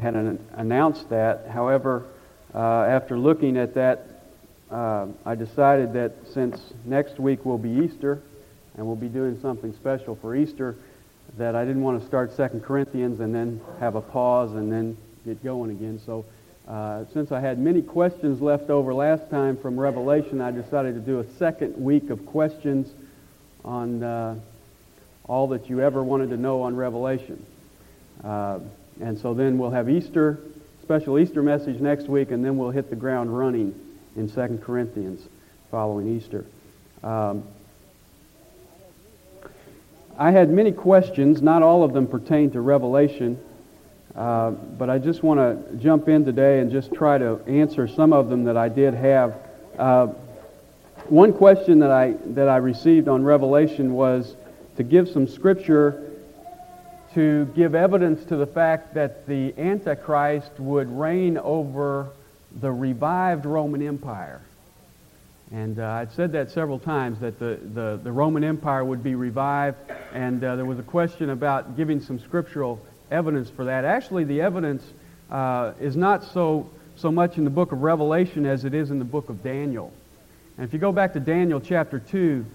had an, announced that. However, uh, after looking at that, uh, I decided that since next week will be Easter, and we'll be doing something special for Easter, that I didn't want to start 2 Corinthians and then have a pause and then get going again. So uh, since I had many questions left over last time from Revelation, I decided to do a second week of questions on uh, all that you ever wanted to know on Revelation. Uh, and so then we'll have Easter, special Easter message next week, and then we'll hit the ground running in 2 Corinthians following Easter. Um, I had many questions. Not all of them pertain to Revelation. Uh, but I just want to jump in today and just try to answer some of them that I did have. Uh, one question that I, that I received on Revelation was to give some scripture to give evidence to the fact that the Antichrist would reign over the revived Roman Empire. And uh, I'd said that several times, that the, the, the Roman Empire would be revived. And uh, there was a question about giving some scriptural evidence for that. Actually, the evidence uh, is not so, so much in the book of Revelation as it is in the book of Daniel. And if you go back to Daniel chapter 2,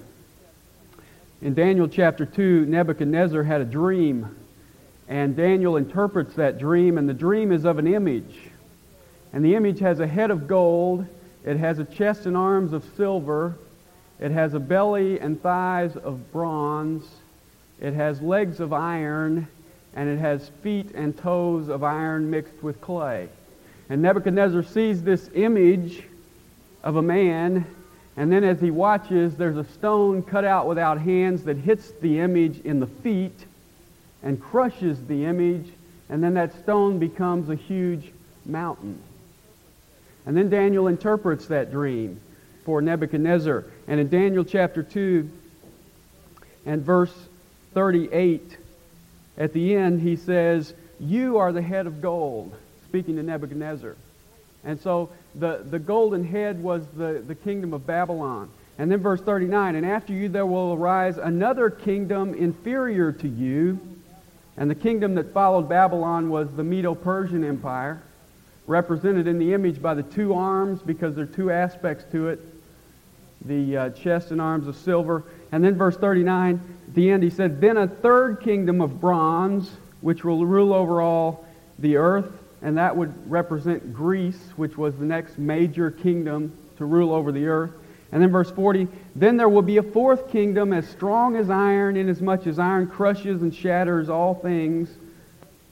in Daniel chapter 2, Nebuchadnezzar had a dream. And Daniel interprets that dream, and the dream is of an image. And the image has a head of gold, it has a chest and arms of silver, it has a belly and thighs of bronze, it has legs of iron, and it has feet and toes of iron mixed with clay. And Nebuchadnezzar sees this image of a man, and then as he watches, there's a stone cut out without hands that hits the image in the feet and crushes the image, and then that stone becomes a huge mountain. And then Daniel interprets that dream for Nebuchadnezzar. And in Daniel chapter 2 and verse 38, at the end, he says, You are the head of gold, speaking to Nebuchadnezzar. And so the, the golden head was the, the kingdom of Babylon. And then verse 39, And after you there will arise another kingdom inferior to you. And the kingdom that followed Babylon was the Medo-Persian Empire, represented in the image by the two arms because there are two aspects to it, the uh, chest and arms of silver. And then verse 39, at the end, he said, Then a third kingdom of bronze, which will rule over all the earth, and that would represent Greece, which was the next major kingdom to rule over the earth. And then verse 40, Then there will be a fourth kingdom as strong as iron, inasmuch as iron crushes and shatters all things.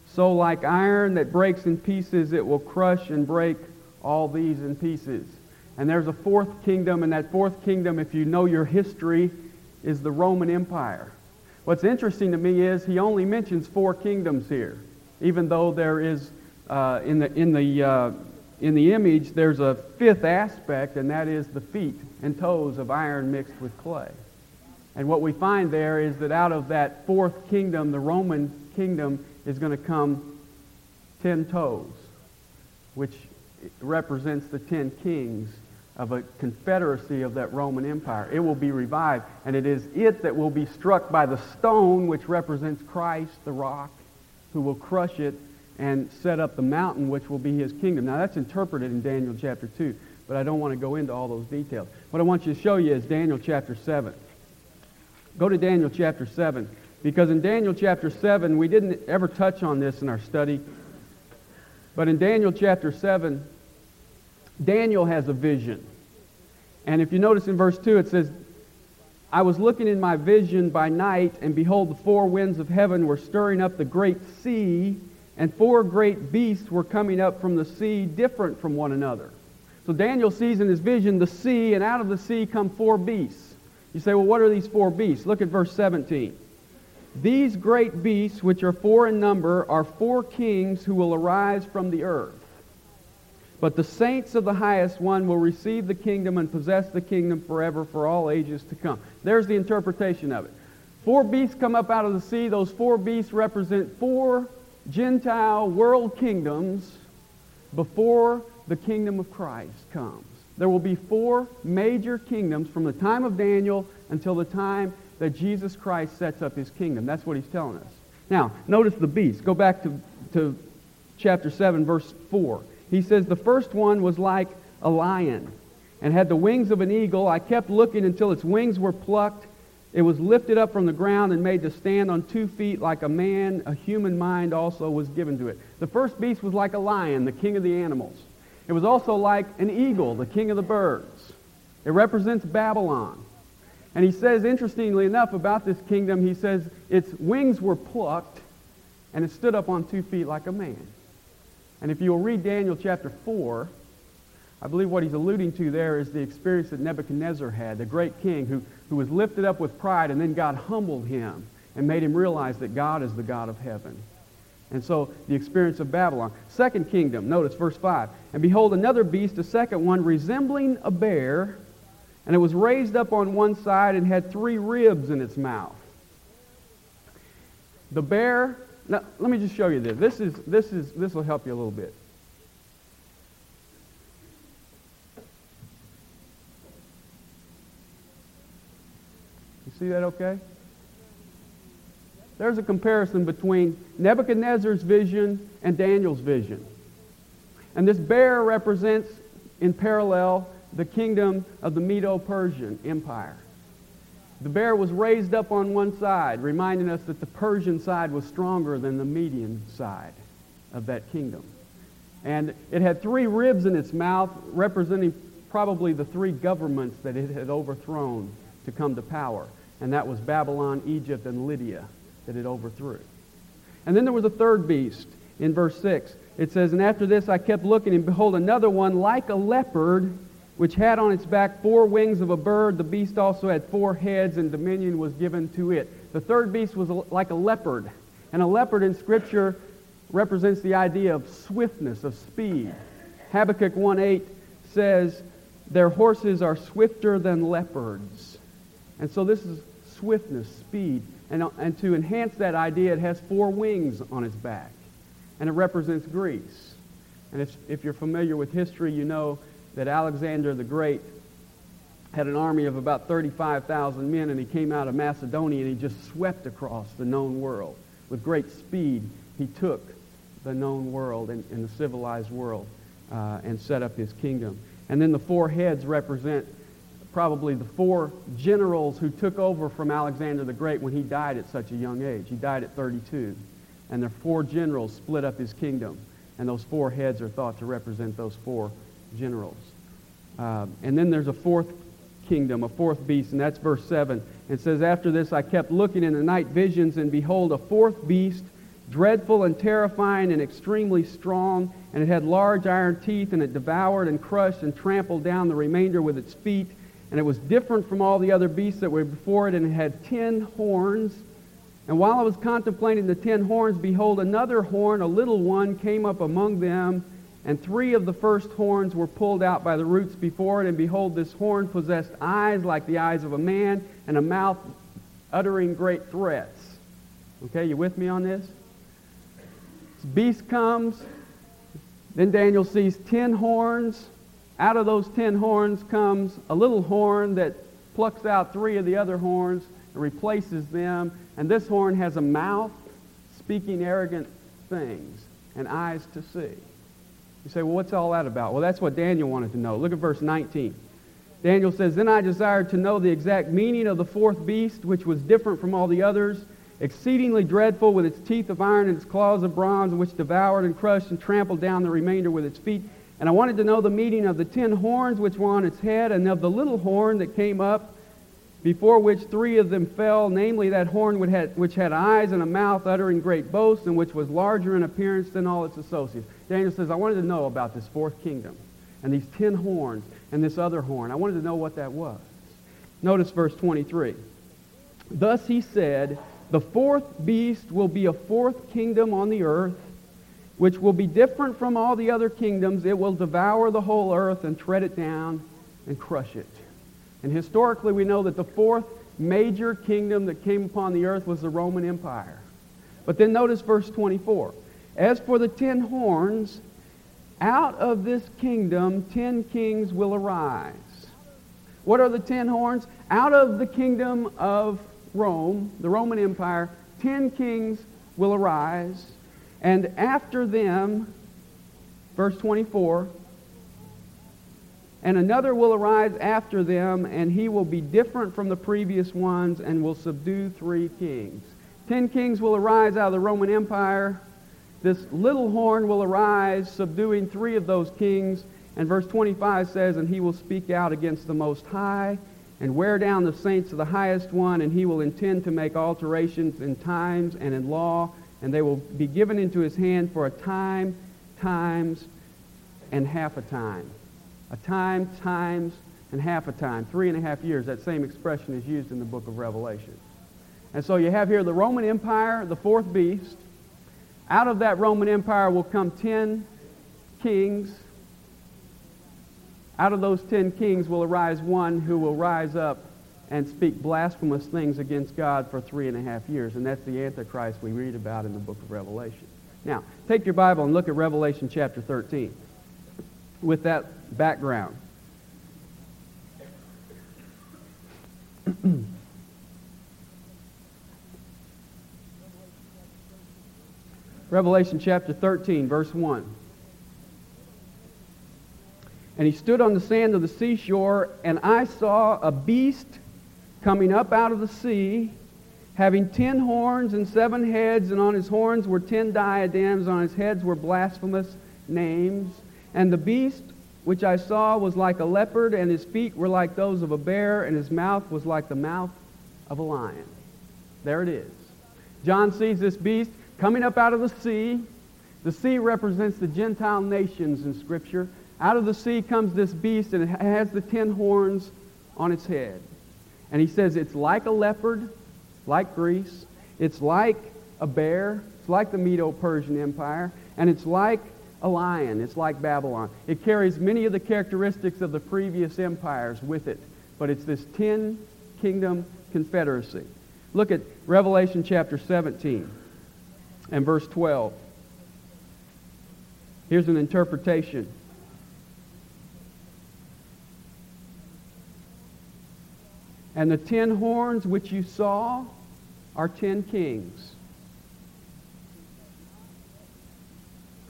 So like iron that breaks in pieces, it will crush and break all these in pieces. And there's a fourth kingdom, and that fourth kingdom, if you know your history, is the Roman Empire. What's interesting to me is he only mentions four kingdoms here, even though there is uh, in the in the uh, in the image there's a fifth aspect, and that is the feet and toes of iron mixed with clay. And what we find there is that out of that fourth kingdom, the Roman kingdom, is going to come ten toes, which represents the ten kings of a confederacy of that Roman Empire. It will be revived, and it is it that will be struck by the stone, which represents Christ, the rock, who will crush it and set up the mountain, which will be his kingdom. Now, that's interpreted in Daniel chapter 2, but I don't want to go into all those details. What I want you to show you is Daniel chapter 7. Go to Daniel chapter 7, because in Daniel chapter 7, we didn't ever touch on this in our study, but in Daniel chapter 7, Daniel has a vision. And if you notice in verse 2, it says, I was looking in my vision by night, and behold, the four winds of heaven were stirring up the great sea, and four great beasts were coming up from the sea, different from one another. So Daniel sees in his vision the sea, and out of the sea come four beasts. You say, well, what are these four beasts? Look at verse 17. These great beasts, which are four in number, are four kings who will arise from the earth. But the saints of the highest one will receive the kingdom and possess the kingdom forever for all ages to come. There's the interpretation of it. Four beasts come up out of the sea. Those four beasts represent four Gentile world kingdoms before the kingdom of Christ comes. There will be four major kingdoms from the time of Daniel until the time that Jesus Christ sets up his kingdom. That's what he's telling us. Now, notice the beast. Go back to, to chapter 7, verse 4. He says, The first one was like a lion and had the wings of an eagle. I kept looking until its wings were plucked. It was lifted up from the ground and made to stand on two feet like a man. A human mind also was given to it. The first beast was like a lion, the king of the animals. It was also like an eagle, the king of the birds. It represents Babylon. And he says, interestingly enough, about this kingdom, he says its wings were plucked and it stood up on two feet like a man. And if you'll read Daniel chapter 4, I believe what he's alluding to there is the experience that Nebuchadnezzar had, the great king who, who was lifted up with pride, and then God humbled him and made him realize that God is the God of heaven. And so the experience of Babylon. Second kingdom, notice verse 5. And behold, another beast, a second one, resembling a bear, and it was raised up on one side and had three ribs in its mouth. The bear, now let me just show you this. This is this is this will help you a little bit. See that okay? There's a comparison between Nebuchadnezzar's vision and Daniel's vision. And this bear represents, in parallel, the kingdom of the Medo-Persian Empire. The bear was raised up on one side, reminding us that the Persian side was stronger than the Median side of that kingdom. And it had three ribs in its mouth, representing probably the three governments that it had overthrown to come to power. And that was Babylon, Egypt, and Lydia that it overthrew. And then there was a third beast in verse 6. It says, And after this I kept looking, and behold, another one like a leopard, which had on its back four wings of a bird. The beast also had four heads, and dominion was given to it. The third beast was like a leopard. And a leopard in Scripture represents the idea of swiftness, of speed. Habakkuk 1.8 says, Their horses are swifter than leopards. And so this is swiftness, speed. And, and to enhance that idea, it has four wings on its back. And it represents Greece. And if, if you're familiar with history, you know that Alexander the Great had an army of about 35,000 men, and he came out of Macedonia and he just swept across the known world. With great speed, he took the known world and, and the civilized world uh, and set up his kingdom. And then the four heads represent probably the four generals who took over from Alexander the Great when he died at such a young age. He died at 32. And the four generals split up his kingdom. And those four heads are thought to represent those four generals. Uh, and then there's a fourth kingdom, a fourth beast, and that's verse 7. It says, After this I kept looking in the night visions, and behold, a fourth beast, dreadful and terrifying and extremely strong, and it had large iron teeth, and it devoured and crushed and trampled down the remainder with its feet. And it was different from all the other beasts that were before it, and it had ten horns. And while I was contemplating the ten horns, behold, another horn, a little one, came up among them and three of the first horns were pulled out by the roots before it, and behold, this horn possessed eyes like the eyes of a man, and a mouth uttering great threats. Okay, you with me on this? This beast comes. Then Daniel sees ten horns. Out of those ten horns comes a little horn that plucks out three of the other horns and replaces them. And this horn has a mouth speaking arrogant things and eyes to see. You say, well, what's all that about? Well, that's what Daniel wanted to know. Look at verse 19. Daniel says, Then I desired to know the exact meaning of the fourth beast, which was different from all the others, exceedingly dreadful, with its teeth of iron and its claws of bronze, which devoured and crushed and trampled down the remainder with its feet. And I wanted to know the meaning of the ten horns which were on its head, and of the little horn that came up before which three of them fell, namely that horn which had, which had eyes and a mouth uttering great boasts, and which was larger in appearance than all its associates. Daniel says, I wanted to know about this fourth kingdom and these ten horns and this other horn. I wanted to know what that was. Notice verse 23. Thus he said, The fourth beast will be a fourth kingdom on the earth, which will be different from all the other kingdoms. It will devour the whole earth and tread it down and crush it. And historically, we know that the fourth major kingdom that came upon the earth was the Roman Empire. But then notice verse 24. As for the ten horns, out of this kingdom ten kings will arise. What are the ten horns? Out of the kingdom of Rome, the Roman Empire, ten kings will arise. And after them, verse 24, and another will arise after them, and he will be different from the previous ones and will subdue three kings. Ten kings will arise out of the Roman Empire. This little horn will arise, subduing three of those kings. And verse 25 says, And he will speak out against the Most High and wear down the saints of the highest one, and he will intend to make alterations in times and in law, and they will be given into his hand for a time, times, and half a time. A time, times, and half a time. Three and a half years. That same expression is used in the book of Revelation. And so you have here the Roman Empire, the fourth beast. Out of that Roman Empire will come ten kings. Out of those ten kings will arise one who will rise up and speak blasphemous things against God for three and a half years. And that's the Antichrist we read about in the book of Revelation. Now, take your Bible and look at Revelation chapter 13 with that background. Revelation chapter 13, verse 1. And he stood on the sand of the seashore, and I saw a beast coming up out of the sea, having ten horns and seven heads, and on his horns were ten diadems, on his heads were blasphemous names. And the beast which I saw was like a leopard, and his feet were like those of a bear, and his mouth was like the mouth of a lion. There it is. John sees this beast coming up out of the sea. The sea represents the Gentile nations in Scripture. Out of the sea comes this beast, and it has the ten horns on its head. And he says it's like a leopard, like Greece. It's like a bear. It's like the Medo-Persian Empire. And it's like a lion. It's like Babylon. It carries many of the characteristics of the previous empires with it. But it's this ten kingdom confederacy. Look at Revelation chapter 17 and verse 12. Here's an interpretation. And the ten horns which you saw are ten kings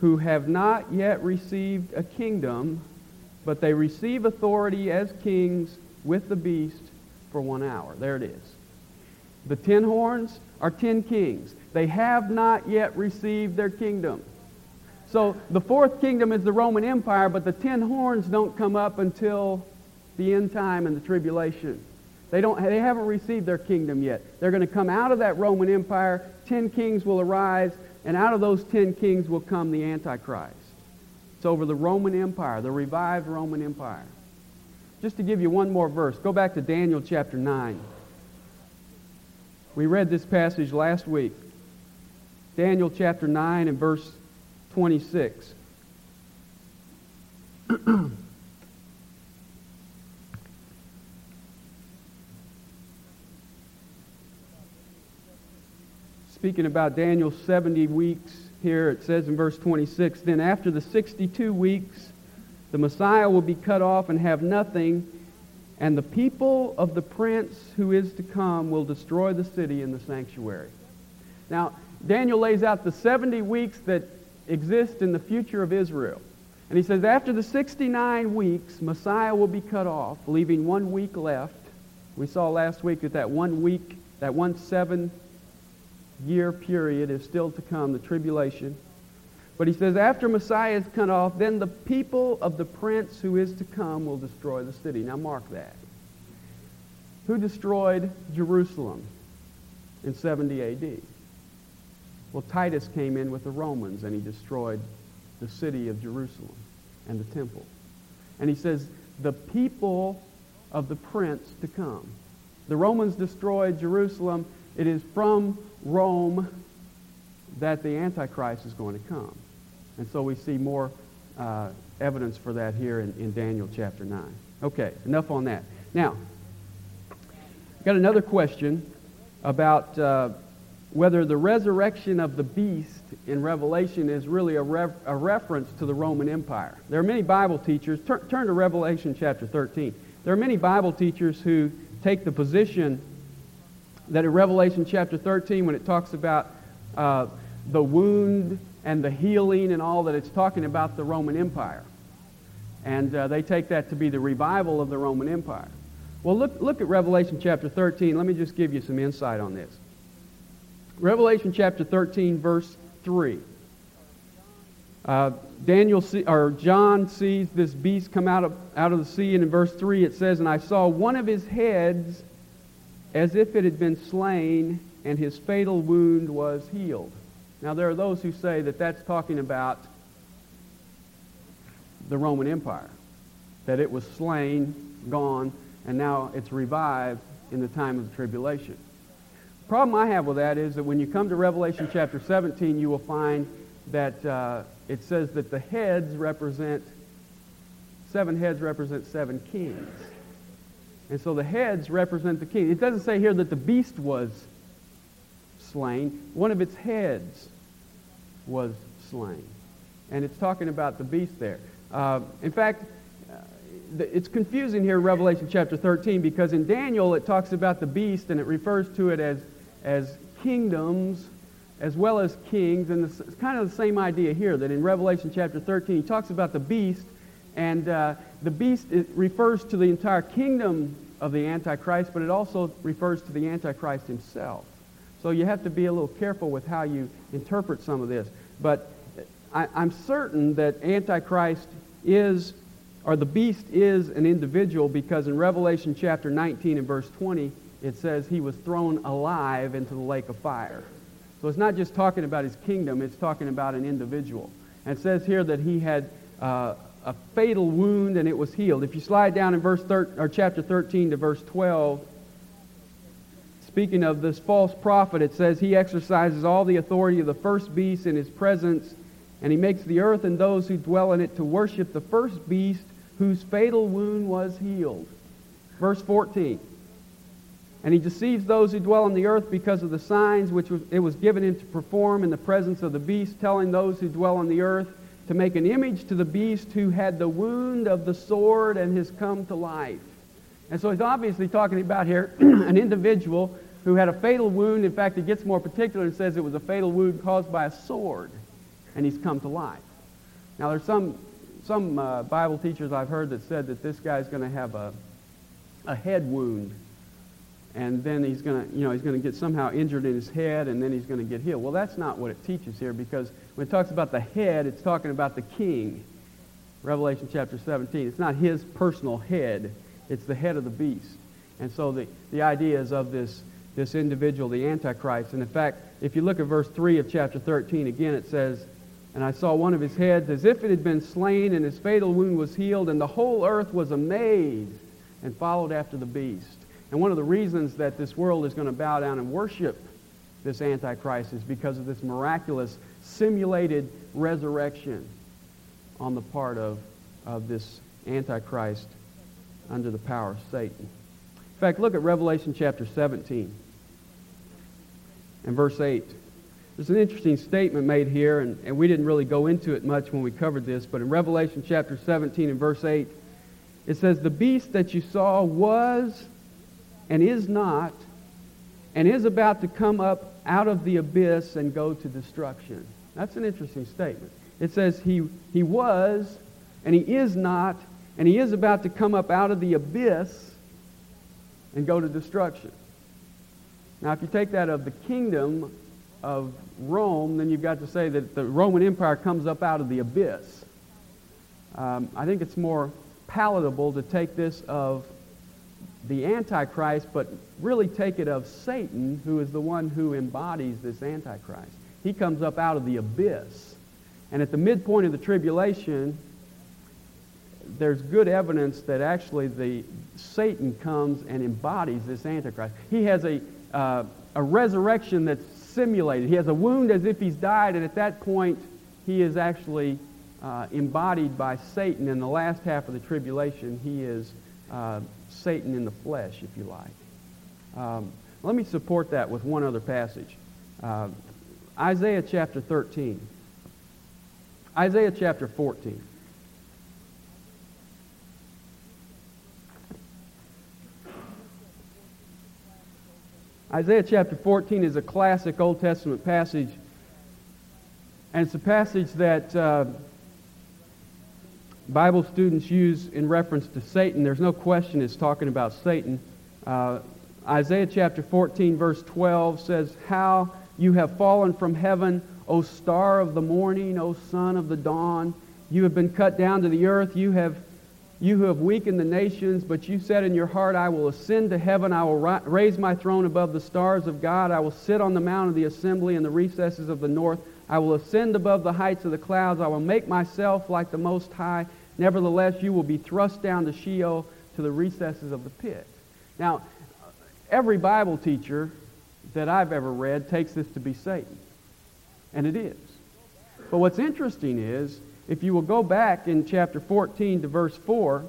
who have not yet received a kingdom, but they receive authority as kings with the beast for one hour. There it is. The ten horns are ten kings. They have not yet received their kingdom. So the fourth kingdom is the Roman Empire, but the ten horns don't come up until the end time and the tribulation. They, don't, they haven't received their kingdom yet. They're going to come out of that Roman Empire. Ten kings will arise, and out of those ten kings will come the Antichrist. It's over the Roman Empire, the revived Roman Empire. Just to give you one more verse, go back to Daniel chapter 9. We read this passage last week. Daniel chapter 9 and verse 26. Speaking about Daniel's 70 weeks here, it says in verse 26 Then after the 62 weeks, the Messiah will be cut off and have nothing, and the people of the prince who is to come will destroy the city and the sanctuary. Now, Daniel lays out the 70 weeks that exist in the future of Israel. And he says, after the 69 weeks, Messiah will be cut off, leaving one week left. We saw last week that that one week, that one seven year period is still to come, the tribulation. But he says, after Messiah is cut off, then the people of the prince who is to come will destroy the city. Now mark that. Who destroyed Jerusalem in 70 AD? Well, Titus came in with the Romans and he destroyed the city of Jerusalem and the temple. And he says, the people of the prince to come. The Romans destroyed Jerusalem. It is from Rome that the Antichrist is going to come. And so we see more uh, evidence for that here in, in Daniel chapter 9. Okay, enough on that. Now, got another question about uh, whether the resurrection of the beast in Revelation is really a, re- a, reference to the Roman Empire. There are many Bible teachers, tur- turn to Revelation chapter 13. There are many Bible teachers who take the position that in Revelation chapter 13, when it talks about uh, the wound and the healing and all that, it's talking about the Roman Empire. And uh, they take that to be the revival of the Roman Empire. Well, look, look at Revelation chapter 13. Let me just give you some insight on this. Revelation chapter 13, verse 3. Uh, Daniel see, or John sees this beast come out of, out of the sea, and in verse 3 it says, And I saw one of his heads as if it had been slain, and his fatal wound was healed. Now, there are those who say that that's talking about the Roman Empire, that it was slain, gone, and now it's revived in the time of the tribulation. The problem I have with that is that when you come to Revelation chapter 17, you will find that uh, it says that the heads represent, seven heads represent seven kings. And so the heads represent the king. It doesn't say here that the beast was slain. One of its heads was slain. And it's talking about the beast there. Uh, in fact, uh, it's confusing here Revelation chapter 13 because in Daniel it talks about the beast and it refers to it as, as kingdoms as well as kings. And it's kind of the same idea here that in Revelation chapter 13 he talks about the beast and uh, the beast refers to the entire kingdom of the Antichrist, but it also refers to the Antichrist himself. So you have to be a little careful with how you interpret some of this. But I, I'm certain that Antichrist is, or the beast is an individual because in Revelation chapter 19 and verse 20, it says he was thrown alive into the lake of fire. So it's not just talking about his kingdom, it's talking about an individual. And it says here that he had uh, a fatal wound and it was healed. If you slide down in verse thir- or chapter 13 to verse 12, speaking of this false prophet, it says he exercises all the authority of the first beast in his presence, and he makes the earth and those who dwell in it to worship the first beast whose fatal wound was healed. Verse 14. And he deceives those who dwell on the earth because of the signs which it was given him to perform in the presence of the beast, telling those who dwell on the earth to make an image to the beast who had the wound of the sword and has come to life. And so he's obviously talking about here an individual who had a fatal wound. In fact, he gets more particular and says it was a fatal wound caused by a sword, and he's come to life. Now, there's some, some uh, Bible teachers I've heard that said that this guy's going to have a, a head wound and then he's going to, you know, he's going to get somehow injured in his head, and then he's going to get healed. Well, that's not what it teaches here, because when it talks about the head, it's talking about the king. Revelation chapter 17. It's not his personal head; it's the head of the beast. And so the, the idea is of this, this individual, the Antichrist. And in fact, if you look at verse 3 of chapter 13, again it says, And I saw one of his heads as if it had been slain, and his fatal wound was healed, and the whole earth was amazed and followed after the beast. And one of the reasons that this world is going to bow down and worship this Antichrist is because of this miraculous, simulated resurrection on the part of, of this Antichrist under the power of Satan. In fact, look at Revelation chapter 17 and verse 8. There's an interesting statement made here, and, and we didn't really go into it much when we covered this, but in Revelation chapter 17 and verse 8, it says, The beast that you saw was and is not, and is about to come up out of the abyss and go to destruction. That's an interesting statement. It says he, he was, and he is not, and he is about to come up out of the abyss and go to destruction. Now, if you take that of the kingdom of Rome, then you've got to say that the Roman Empire comes up out of the abyss. Um, I think it's more palatable to take this of the Antichrist, but really take it of Satan, who is the one who embodies this Antichrist. He comes up out of the abyss. And at the midpoint of the tribulation, there's good evidence that actually the Satan comes and embodies this Antichrist. He has a, uh, a resurrection that's simulated. He has a wound as if he's died, and at that point, he is actually uh, embodied by Satan. In the last half of the tribulation, he is uh, Satan in the flesh, if you like. Um, let me support that with one other passage. Uh, Isaiah chapter 13. Isaiah chapter 14. Isaiah chapter 14 is a classic Old Testament passage. And it's a passage that uh, Bible students use in reference to Satan. There's no question it's talking about Satan. Uh, Isaiah chapter 14, verse 12 says, How you have fallen from heaven, O star of the morning, O son of the dawn. You have been cut down to the earth. You have you who have weakened the nations, but you said in your heart, I will ascend to heaven. I will ri- raise my throne above the stars of God. I will sit on the mount of the assembly in the recesses of the north. I will ascend above the heights of the clouds. I will make myself like the Most High. Nevertheless, you will be thrust down to Sheol, to the recesses of the pit. Now, every Bible teacher that I've ever read takes this to be Satan. And it is. But what's interesting is if you will go back in chapter 14 to verse 4,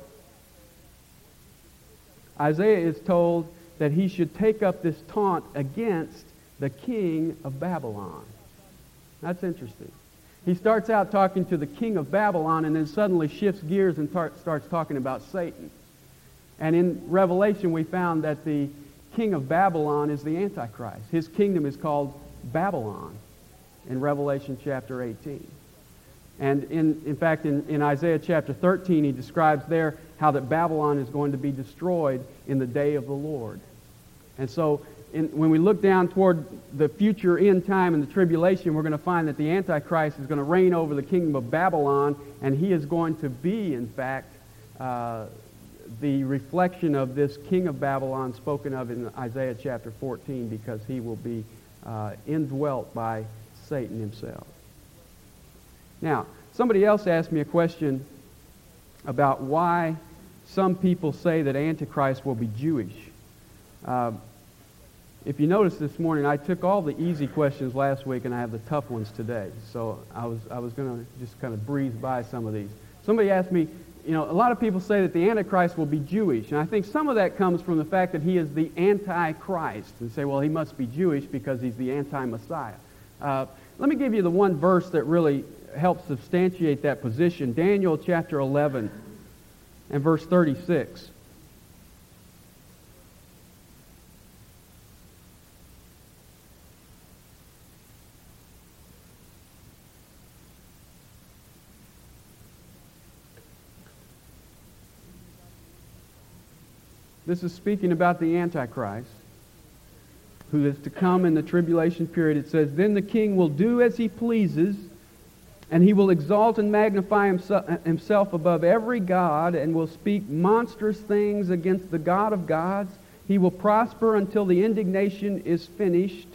Isaiah is told that he should take up this taunt against the king of Babylon. That's interesting. He starts out talking to the king of Babylon and then suddenly shifts gears and tar- starts talking about Satan. And in Revelation, we found that the king of Babylon is the Antichrist. His kingdom is called Babylon in Revelation chapter 18. And in, in fact, in, in Isaiah chapter 13, he describes there how that Babylon is going to be destroyed in the day of the Lord. And so in, when we look down toward the future end time and the tribulation, we're going to find that the Antichrist is going to reign over the kingdom of Babylon, and he is going to be, in fact, uh, the reflection of this king of Babylon spoken of in Isaiah chapter 14 because he will be uh, indwelt by Satan himself. Now, somebody else asked me a question about why some people say that Antichrist will be Jewish. Uh, if you notice this morning, I took all the easy questions last week and I have the tough ones today. So I was, I was going to just kind of breeze by some of these. Somebody asked me, you know, a lot of people say that the Antichrist will be Jewish. And I think some of that comes from the fact that he is the Antichrist. And say, well, he must be Jewish because he's the anti-Messiah. Uh, let me give you the one verse that really helps substantiate that position. Daniel chapter 11 and verse 36. This is speaking about the Antichrist who is to come in the tribulation period. It says, Then the king will do as he pleases and he will exalt and magnify himself above every God and will speak monstrous things against the God of gods. He will prosper until the indignation is finished.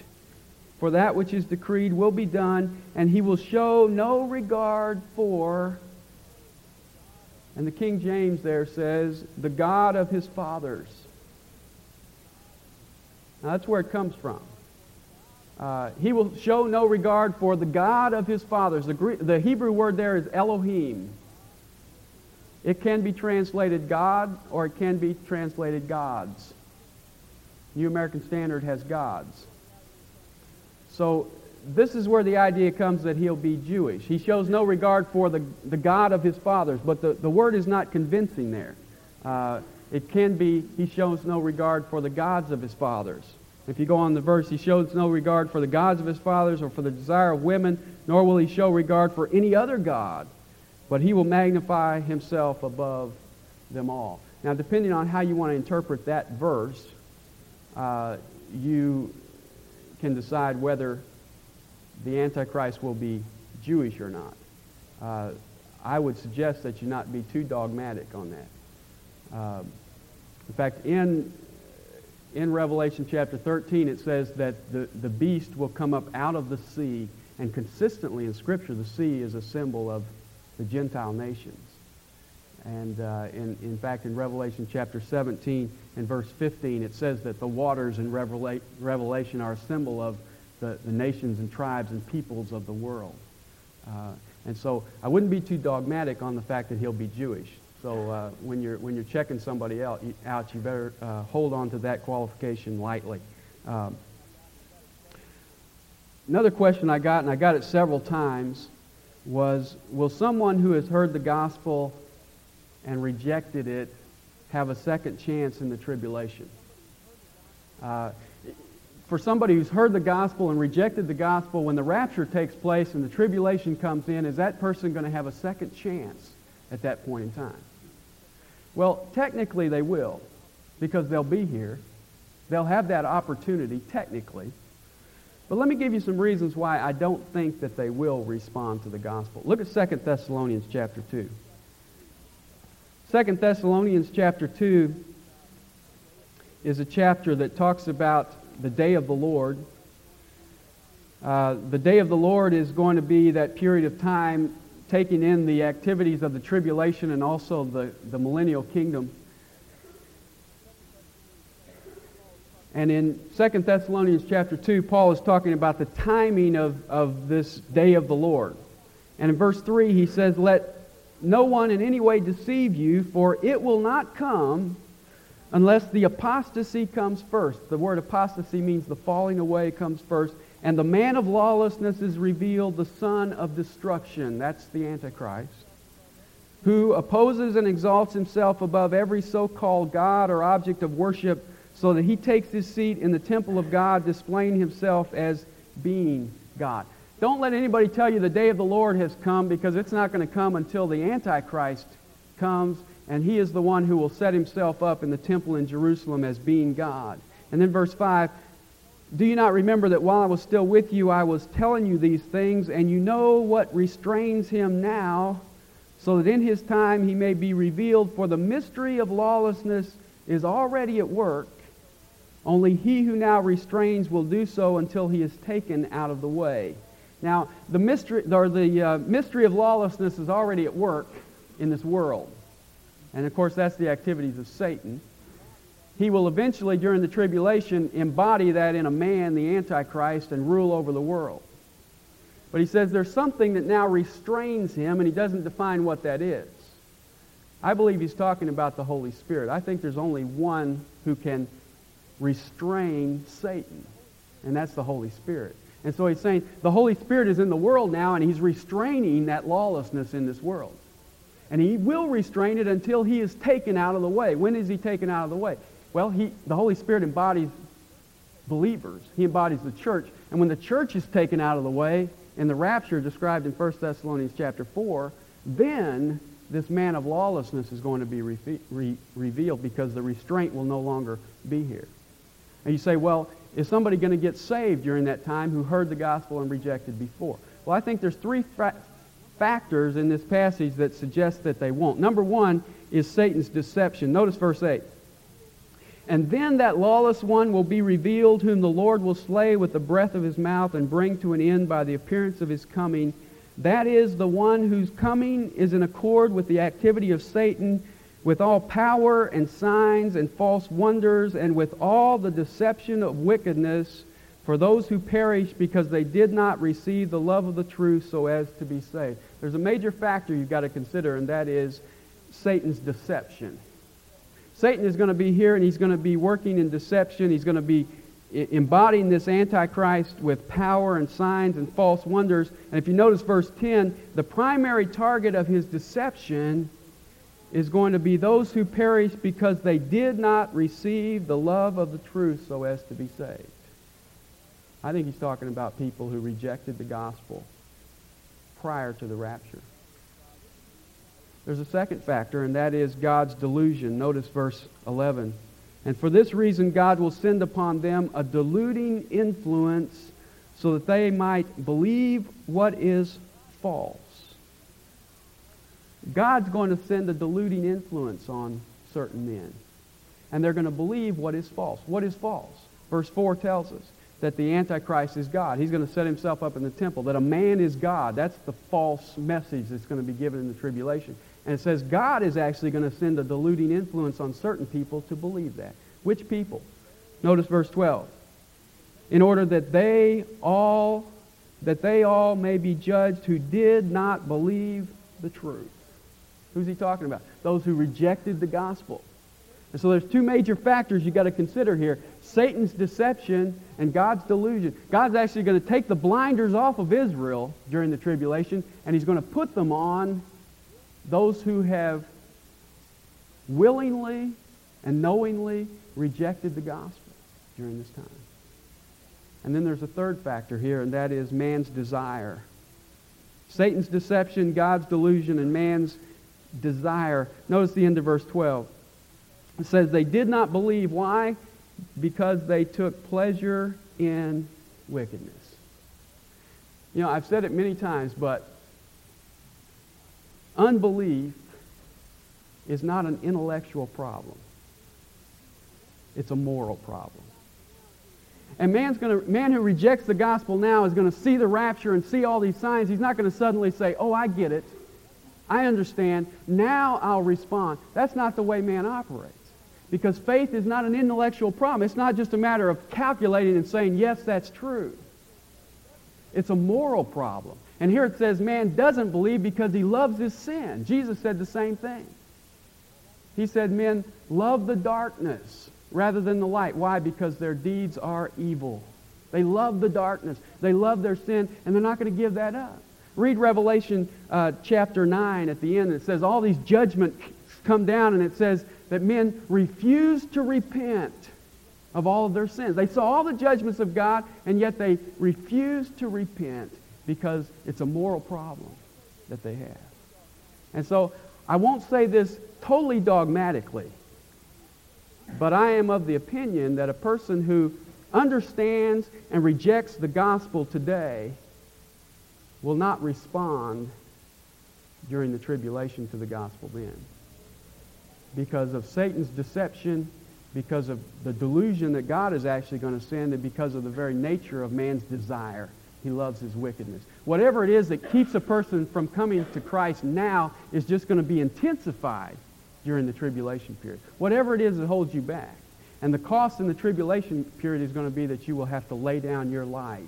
For that which is decreed will be done, and he will show no regard for. And the King James there says, the God of his fathers. Now that's where it comes from. Uh, he will show no regard for the God of his fathers. The, Greek, the Hebrew word there is Elohim. It can be translated God or it can be translated gods. New American Standard has gods. So this is where the idea comes that he'll be Jewish. He shows no regard for the, the God of his fathers, but the, the word is not convincing there. Uh, it can be he shows no regard for the gods of his fathers. If you go on the verse, he shows no regard for the gods of his fathers or for the desire of women, nor will he show regard for any other God, but he will magnify himself above them all. Now, depending on how you want to interpret that verse, uh, you can decide whether the Antichrist will be Jewish or not. Uh, I would suggest that you not be too dogmatic on that. Uh, in fact, in in Revelation chapter 13, it says that the, the beast will come up out of the sea, and consistently in Scripture, the sea is a symbol of the Gentile nations. And uh, in, in fact, in Revelation chapter 17 and verse 15, it says that the waters in Revela- Revelation are a symbol of the, the nations and tribes and peoples of the world. Uh, and so I wouldn't be too dogmatic on the fact that he'll be Jewish. So uh, when, you're, when you're checking somebody out, you, out, you better uh, hold on to that qualification lightly. Um, another question I got, and I got it several times, was will someone who has heard the gospel and rejected it have a second chance in the tribulation? Uh, for somebody who's heard the gospel and rejected the gospel, when the rapture takes place and the tribulation comes in, is that person going to have a second chance at that point in time? Well, technically they will, because they'll be here. They'll have that opportunity, technically. But let me give you some reasons why I don't think that they will respond to the gospel. Look at 2 Thessalonians chapter 2. 2 Thessalonians chapter 2 is a chapter that talks about the day of the Lord. Uh, the day of the Lord is going to be that period of time taking in the activities of the tribulation and also the, the millennial kingdom. And in 2 Thessalonians chapter 2, Paul is talking about the timing of, of this day of the Lord. And in verse 3, he says, Let no one in any way deceive you, for it will not come unless the apostasy comes first. The word apostasy means the falling away comes first. And the man of lawlessness is revealed, the son of destruction. That's the Antichrist. Who opposes and exalts himself above every so-called God or object of worship so that he takes his seat in the temple of God, displaying himself as being God. Don't let anybody tell you the day of the Lord has come because it's not going to come until the Antichrist comes and he is the one who will set himself up in the temple in Jerusalem as being God. And then verse 5 Do you not remember that while I was still with you, I was telling you these things, and you know what restrains him now, so that in his time he may be revealed? For the mystery of lawlessness is already at work. Only he who now restrains will do so until he is taken out of the way. Now, the mystery, or the uh, mystery of lawlessness is already at work in this world. And of course, that's the activities of Satan. He will eventually, during the tribulation, embody that in a man, the Antichrist, and rule over the world. But he says there's something that now restrains him, and he doesn't define what that is. I believe he's talking about the Holy Spirit. I think there's only one who can restrain Satan, and that's the Holy Spirit. And so he's saying the Holy Spirit is in the world now, and he's restraining that lawlessness in this world. And he will restrain it until he is taken out of the way. When is he taken out of the way? Well, he, the Holy Spirit embodies believers. He embodies the church. And when the church is taken out of the way, in the rapture described in 1 Thessalonians chapter 4, then this man of lawlessness is going to be re- re- revealed because the restraint will no longer be here. And you say, well, is somebody going to get saved during that time who heard the gospel and rejected before? Well, I think there's three factors in this passage that suggest that they won't. Number one is Satan's deception. Notice verse 8. And then that lawless one will be revealed, whom the Lord will slay with the breath of his mouth and bring to an end by the appearance of his coming. That is the one whose coming is in accord with the activity of Satan, with all power and signs and false wonders, and with all the deception of wickedness for those who perish because they did not receive the love of the truth so as to be saved. There's a major factor you've got to consider, and that is Satan's deception. Satan is going to be here, and he's going to be working in deception. He's going to be embodying this Antichrist with power and signs and false wonders. And if you notice verse 10, the primary target of his deception is going to be those who perish because they did not receive the love of the truth so as to be saved. I think he's talking about people who rejected the gospel prior to the rapture. There's a second factor, and that is God's delusion. Notice verse 11. And for this reason, God will send upon them a deluding influence so that they might believe what is false. God's going to send a deluding influence on certain men. And they're going to believe what is false. What is false? Verse 4 tells us that the Antichrist is God. He's going to set himself up in the temple, that a man is God. That's the false message that's going to be given in the tribulation. And it says God is actually going to send a deluding influence on certain people to believe that. Which people? Notice verse 12. In order that they all that they all may be judged who did not believe the truth. Who's he talking about? Those who rejected the gospel. And so there's two major factors you've got to consider here. Satan's deception and God's delusion. God's actually going to take the blinders off of Israel during the tribulation, and he's going to put them on those who have willingly and knowingly rejected the gospel during this time. And then there's a third factor here, and that is man's desire. Satan's deception, God's delusion, and man's desire. Notice the end of verse 12. It says, They did not believe. Why? Because they took pleasure in wickedness. You know, I've said it many times, but unbelief is not an intellectual problem. It's a moral problem. And man's gonna, man who rejects the gospel now is going to see the rapture and see all these signs. He's not going to suddenly say, oh, I get it. I understand. Now I'll respond. That's not the way man operates. Because faith is not an intellectual problem. It's not just a matter of calculating and saying, yes, that's true. It's a moral problem. And here it says man doesn't believe because he loves his sin. Jesus said the same thing. He said men love the darkness rather than the light. Why? Because their deeds are evil. They love the darkness. They love their sin, and they're not going to give that up. Read Revelation uh, chapter 9 at the end. It says all these judgments come down, and it says that men refuse to repent of all of their sins. They saw all the judgments of God, and yet they refuse to repent because it's a moral problem that they have. And so I won't say this totally dogmatically, but I am of the opinion that a person who understands and rejects the gospel today will not respond during the tribulation to the gospel then. Because of Satan's deception, because of the delusion that God is actually going to send, and because of the very nature of man's desire. He loves his wickedness. Whatever it is that keeps a person from coming to Christ now is just going to be intensified during the tribulation period. Whatever it is that holds you back. And the cost in the tribulation period is going to be that you will have to lay down your life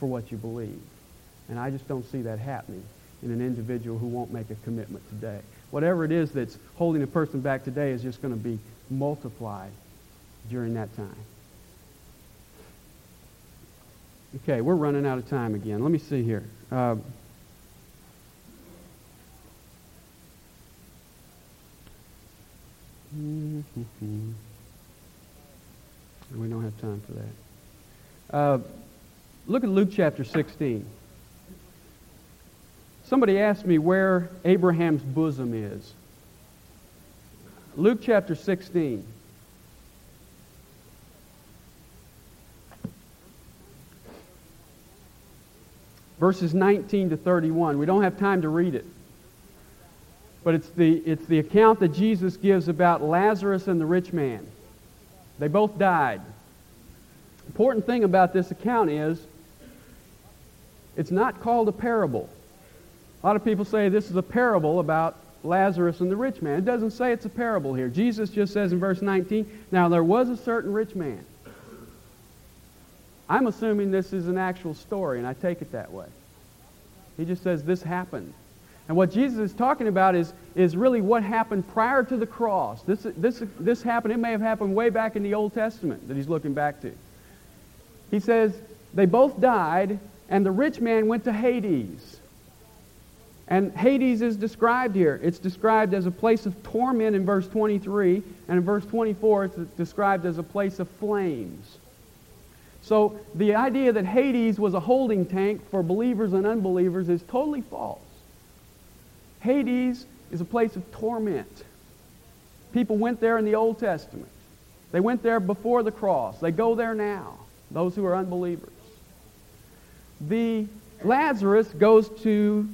for what you believe. And I just don't see that happening in an individual who won't make a commitment today. Whatever it is that's holding a person back today is just going to be multiplied during that time. Okay, we're running out of time again. Let me see here. Uh, we don't have time for that. Uh, look at Luke chapter 16. Somebody asked me where Abraham's bosom is. Luke chapter 16. Verses 19 to 31. We don't have time to read it. But it's the, it's the account that Jesus gives about Lazarus and the rich man. They both died. Important thing about this account is it's not called a parable. A lot of people say this is a parable about Lazarus and the rich man. It doesn't say it's a parable here. Jesus just says in verse 19, Now there was a certain rich man. I'm assuming this is an actual story, and I take it that way. He just says this happened. And what Jesus is talking about is, is really what happened prior to the cross. This, this, this happened, it may have happened way back in the Old Testament that he's looking back to. He says, they both died, and the rich man went to Hades. And Hades is described here. It's described as a place of torment in verse 23, and in verse 24 it's described as a place of flames. So the idea that Hades was a holding tank for believers and unbelievers is totally false. Hades is a place of torment. People went there in the Old Testament. They went there before the cross. They go there now, those who are unbelievers. The Lazarus goes to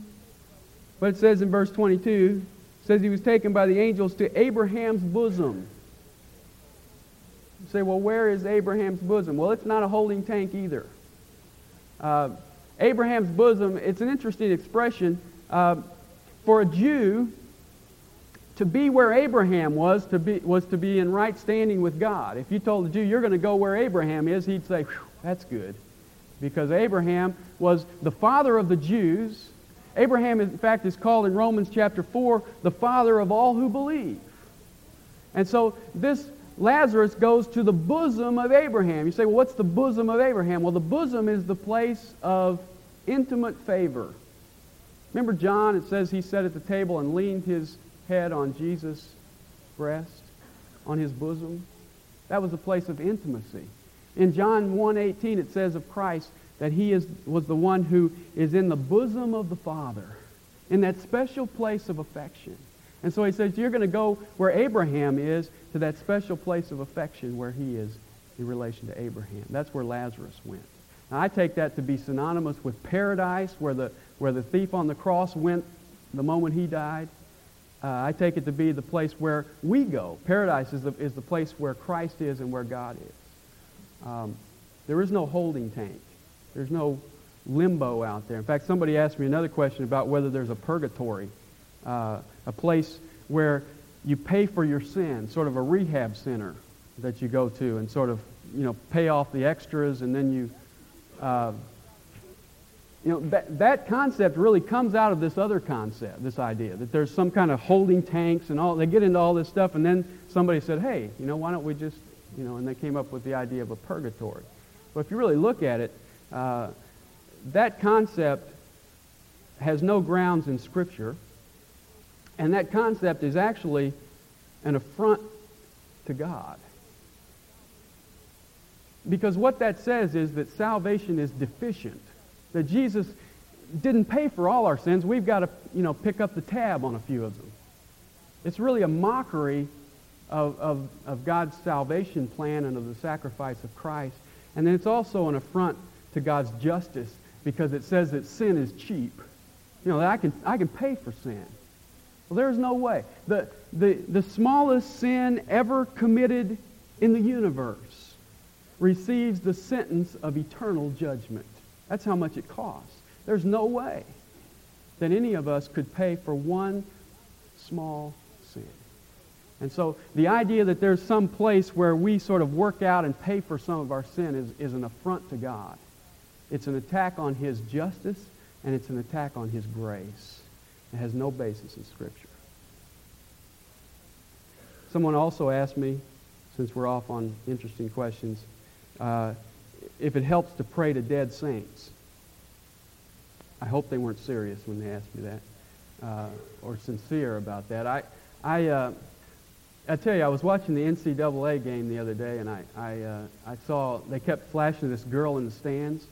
what it says in verse 22 says he was taken by the angels to Abraham's bosom. You say, well, where is Abraham's bosom? Well, it's not a holding tank either. Uh, Abraham's bosom, it's an interesting expression. Uh, for a Jew, to be where Abraham was, to be, was to be in right standing with God. If you told a Jew, you're going to go where Abraham is, he'd say, that's good. Because Abraham was the father of the Jews. Abraham, in fact, is called in Romans chapter 4 the father of all who believe. And so this Lazarus goes to the bosom of Abraham. You say, well, what's the bosom of Abraham? Well, the bosom is the place of intimate favor. Remember John, it says he sat at the table and leaned his head on Jesus' breast, on his bosom. That was a place of intimacy. In John 1.18 it says of Christ that he is, was the one who is in the bosom of the Father, in that special place of affection. And so he says, you're going to go where Abraham is, to that special place of affection where he is in relation to Abraham. That's where Lazarus went. Now, I take that to be synonymous with paradise, where the, where the thief on the cross went the moment he died. Uh, I take it to be the place where we go. Paradise is the, is the place where Christ is and where God is. Um, there is no holding tank. There's no limbo out there. In fact, somebody asked me another question about whether there's a purgatory, uh, a place where you pay for your sin, sort of a rehab center that you go to and sort of, you know, pay off the extras and then you, uh, you know, that, that concept really comes out of this other concept, this idea that there's some kind of holding tanks and all. They get into all this stuff and then somebody said, hey, you know, why don't we just, you know, and they came up with the idea of a purgatory. But if you really look at it, uh, that concept has no grounds in Scripture, and that concept is actually an affront to God. Because what that says is that salvation is deficient, that Jesus didn't pay for all our sins. We've got to, you know, pick up the tab on a few of them. It's really a mockery of, of, of God's salvation plan and of the sacrifice of Christ. And then it's also an affront to God's justice because it says that sin is cheap. You know, I can, I can pay for sin. Well, there's no way. The, the, the smallest sin ever committed in the universe receives the sentence of eternal judgment. That's how much it costs. There's no way that any of us could pay for one small sin. And so the idea that there's some place where we sort of work out and pay for some of our sin is, is an affront to God. It's an attack on his justice, and it's an attack on his grace. It has no basis in Scripture. Someone also asked me, since we're off on interesting questions, uh, if it helps to pray to dead saints. I hope they weren't serious when they asked me that, uh, or sincere about that. I, I, uh, I tell you, I was watching the NCAA game the other day, and I, I, uh, I saw they kept flashing this girl in the stands,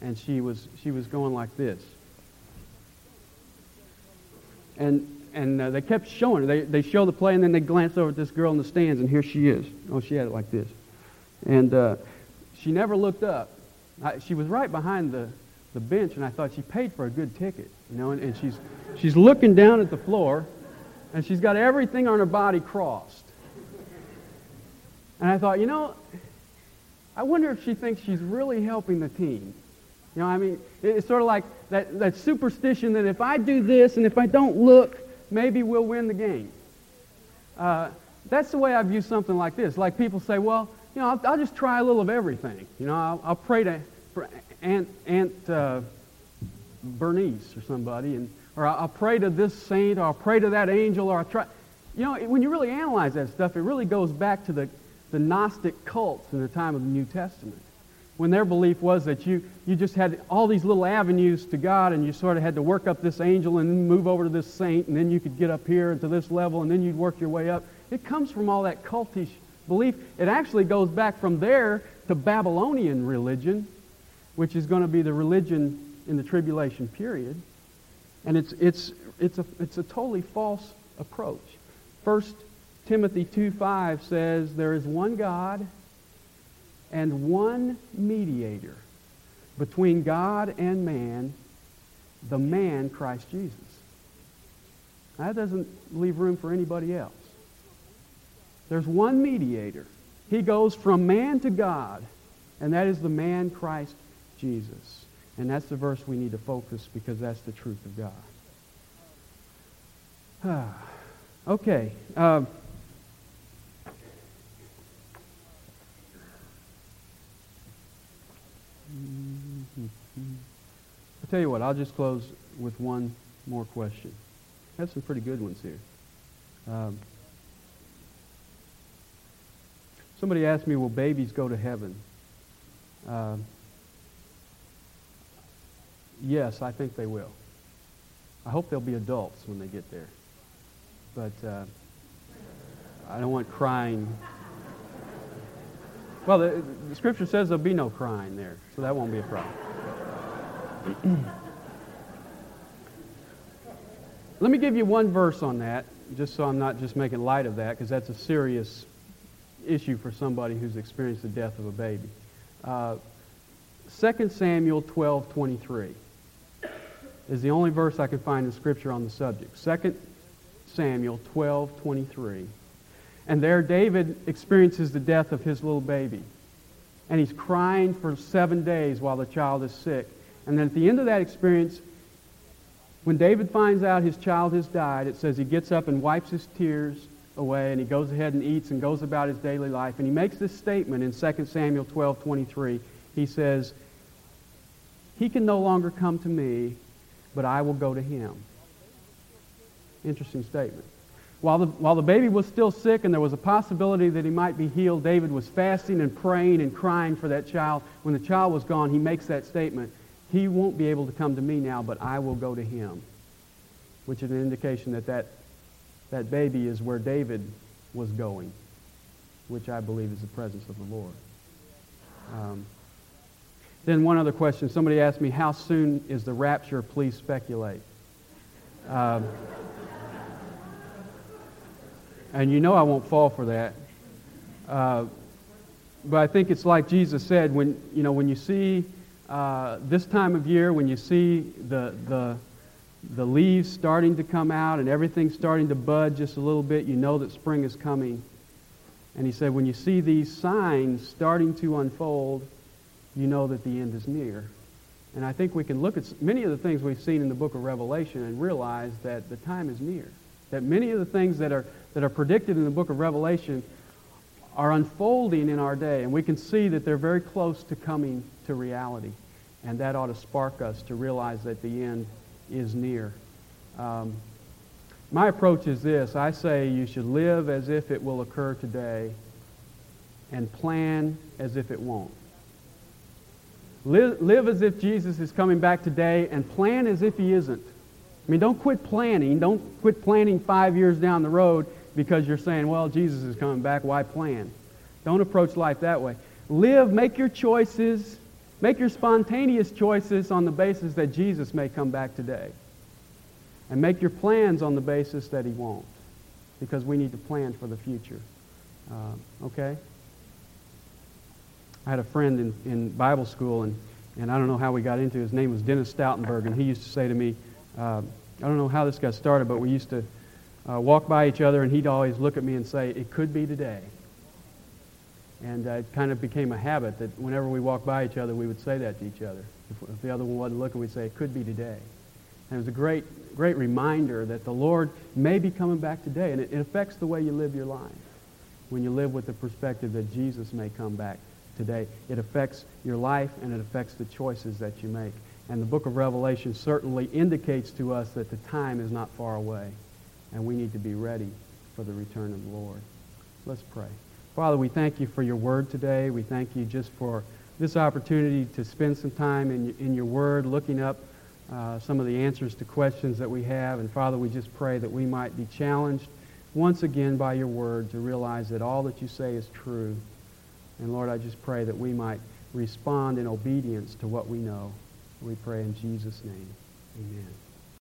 and she was, she was going like this. And, and uh, they kept showing her. They, they show the play, and then they glance over at this girl in the stands, and here she is. Oh, she had it like this. And uh, she never looked up. I, she was right behind the, the bench, and I thought she paid for a good ticket, you know, and, and she's, she's looking down at the floor, and she's got everything on her body crossed. And I thought, you know, I wonder if she thinks she's really helping the team. You know, I mean, it's sort of like that, that superstition that if I do this and if I don't look, maybe we'll win the game. Uh, that's the way I view something like this. Like people say, well, you know, I'll, I'll just try a little of everything. You know, I'll, I'll pray to Aunt, Aunt uh, Bernice or somebody, and, or I'll pray to this saint, or I'll pray to that angel, or I'll try. You know, when you really analyze that stuff, it really goes back to the, the Gnostic cults in the time of the New Testament when their belief was that you, you just had all these little avenues to God and you sort of had to work up this angel and then move over to this saint and then you could get up here to this level and then you'd work your way up. It comes from all that cultish belief. It actually goes back from there to Babylonian religion, which is going to be the religion in the tribulation period. And it's, it's, it's, a, it's a totally false approach. First Timothy 2.5 says, There is one God and one mediator between God and man, the man Christ Jesus. That doesn't leave room for anybody else. There's one mediator. He goes from man to God, and that is the man Christ Jesus. And that's the verse we need to focus because that's the truth of God. okay. Uh, I'll tell you what, I'll just close with one more question. I have some pretty good ones here. Um, somebody asked me, will babies go to heaven? Uh, yes, I think they will. I hope they'll be adults when they get there. But uh, I don't want crying Well, the, the scripture says there'll be no crying there, so that won't be a problem. Let me give you one verse on that, just so I'm not just making light of that, because that's a serious issue for somebody who's experienced the death of a baby. Uh, 2 Samuel 12, 23 is the only verse I can find in Scripture on the subject. 2 Samuel 12, 23. And there David experiences the death of his little baby. And he's crying for seven days while the child is sick. And then at the end of that experience, when David finds out his child has died, it says he gets up and wipes his tears away and he goes ahead and eats and goes about his daily life. And he makes this statement in 2 Samuel 12, 23. He says, He can no longer come to me, but I will go to him. Interesting statement. While the, while the baby was still sick and there was a possibility that he might be healed, David was fasting and praying and crying for that child. When the child was gone, he makes that statement. He won't be able to come to me now, but I will go to him. Which is an indication that that, that baby is where David was going, which I believe is the presence of the Lord. Um, then one other question. Somebody asked me, how soon is the rapture? Please speculate. Um, and you know I won't fall for that. Uh, but I think it's like Jesus said, when, you know, when you see uh, this time of year, when you see the, the, the leaves starting to come out and everything starting to bud just a little bit, you know that spring is coming. And he said, when you see these signs starting to unfold, you know that the end is near. And I think we can look at many of the things we've seen in the book of Revelation and realize that the time is near. That many of the things that are, that are predicted in the book of Revelation are unfolding in our day. And we can see that they're very close to coming to reality. And that ought to spark us to realize that the end is near. Um, my approach is this I say you should live as if it will occur today and plan as if it won't. Live, live as if Jesus is coming back today and plan as if he isn't. I mean, don't quit planning. Don't quit planning five years down the road because you're saying, well, Jesus is coming back. Why plan? Don't approach life that way. Live, make your choices, make your spontaneous choices on the basis that Jesus may come back today. And make your plans on the basis that he won't. Because we need to plan for the future. Uh, okay? I had a friend in, in Bible school, and, and I don't know how we got into it. His name was Dennis Stoutenberg, and he used to say to me, uh, I don't know how this got started, but we used to uh, walk by each other, and he'd always look at me and say, It could be today. And uh, it kind of became a habit that whenever we walked by each other, we would say that to each other. If, if the other one wasn't looking, we'd say, It could be today. And it was a great, great reminder that the Lord may be coming back today, and it, it affects the way you live your life when you live with the perspective that Jesus may come back today. It affects your life and it affects the choices that you make. And the book of Revelation certainly indicates to us that the time is not far away and we need to be ready for the return of the Lord. Let's pray. Father, we thank you for your word today. We thank you just for this opportunity to spend some time in, in your word, looking up uh, some of the answers to questions that we have. And Father, we just pray that we might be challenged once again by your word to realize that all that you say is true and Lord, I just pray that we might respond in obedience to what we know. We pray in Jesus' name. Amen.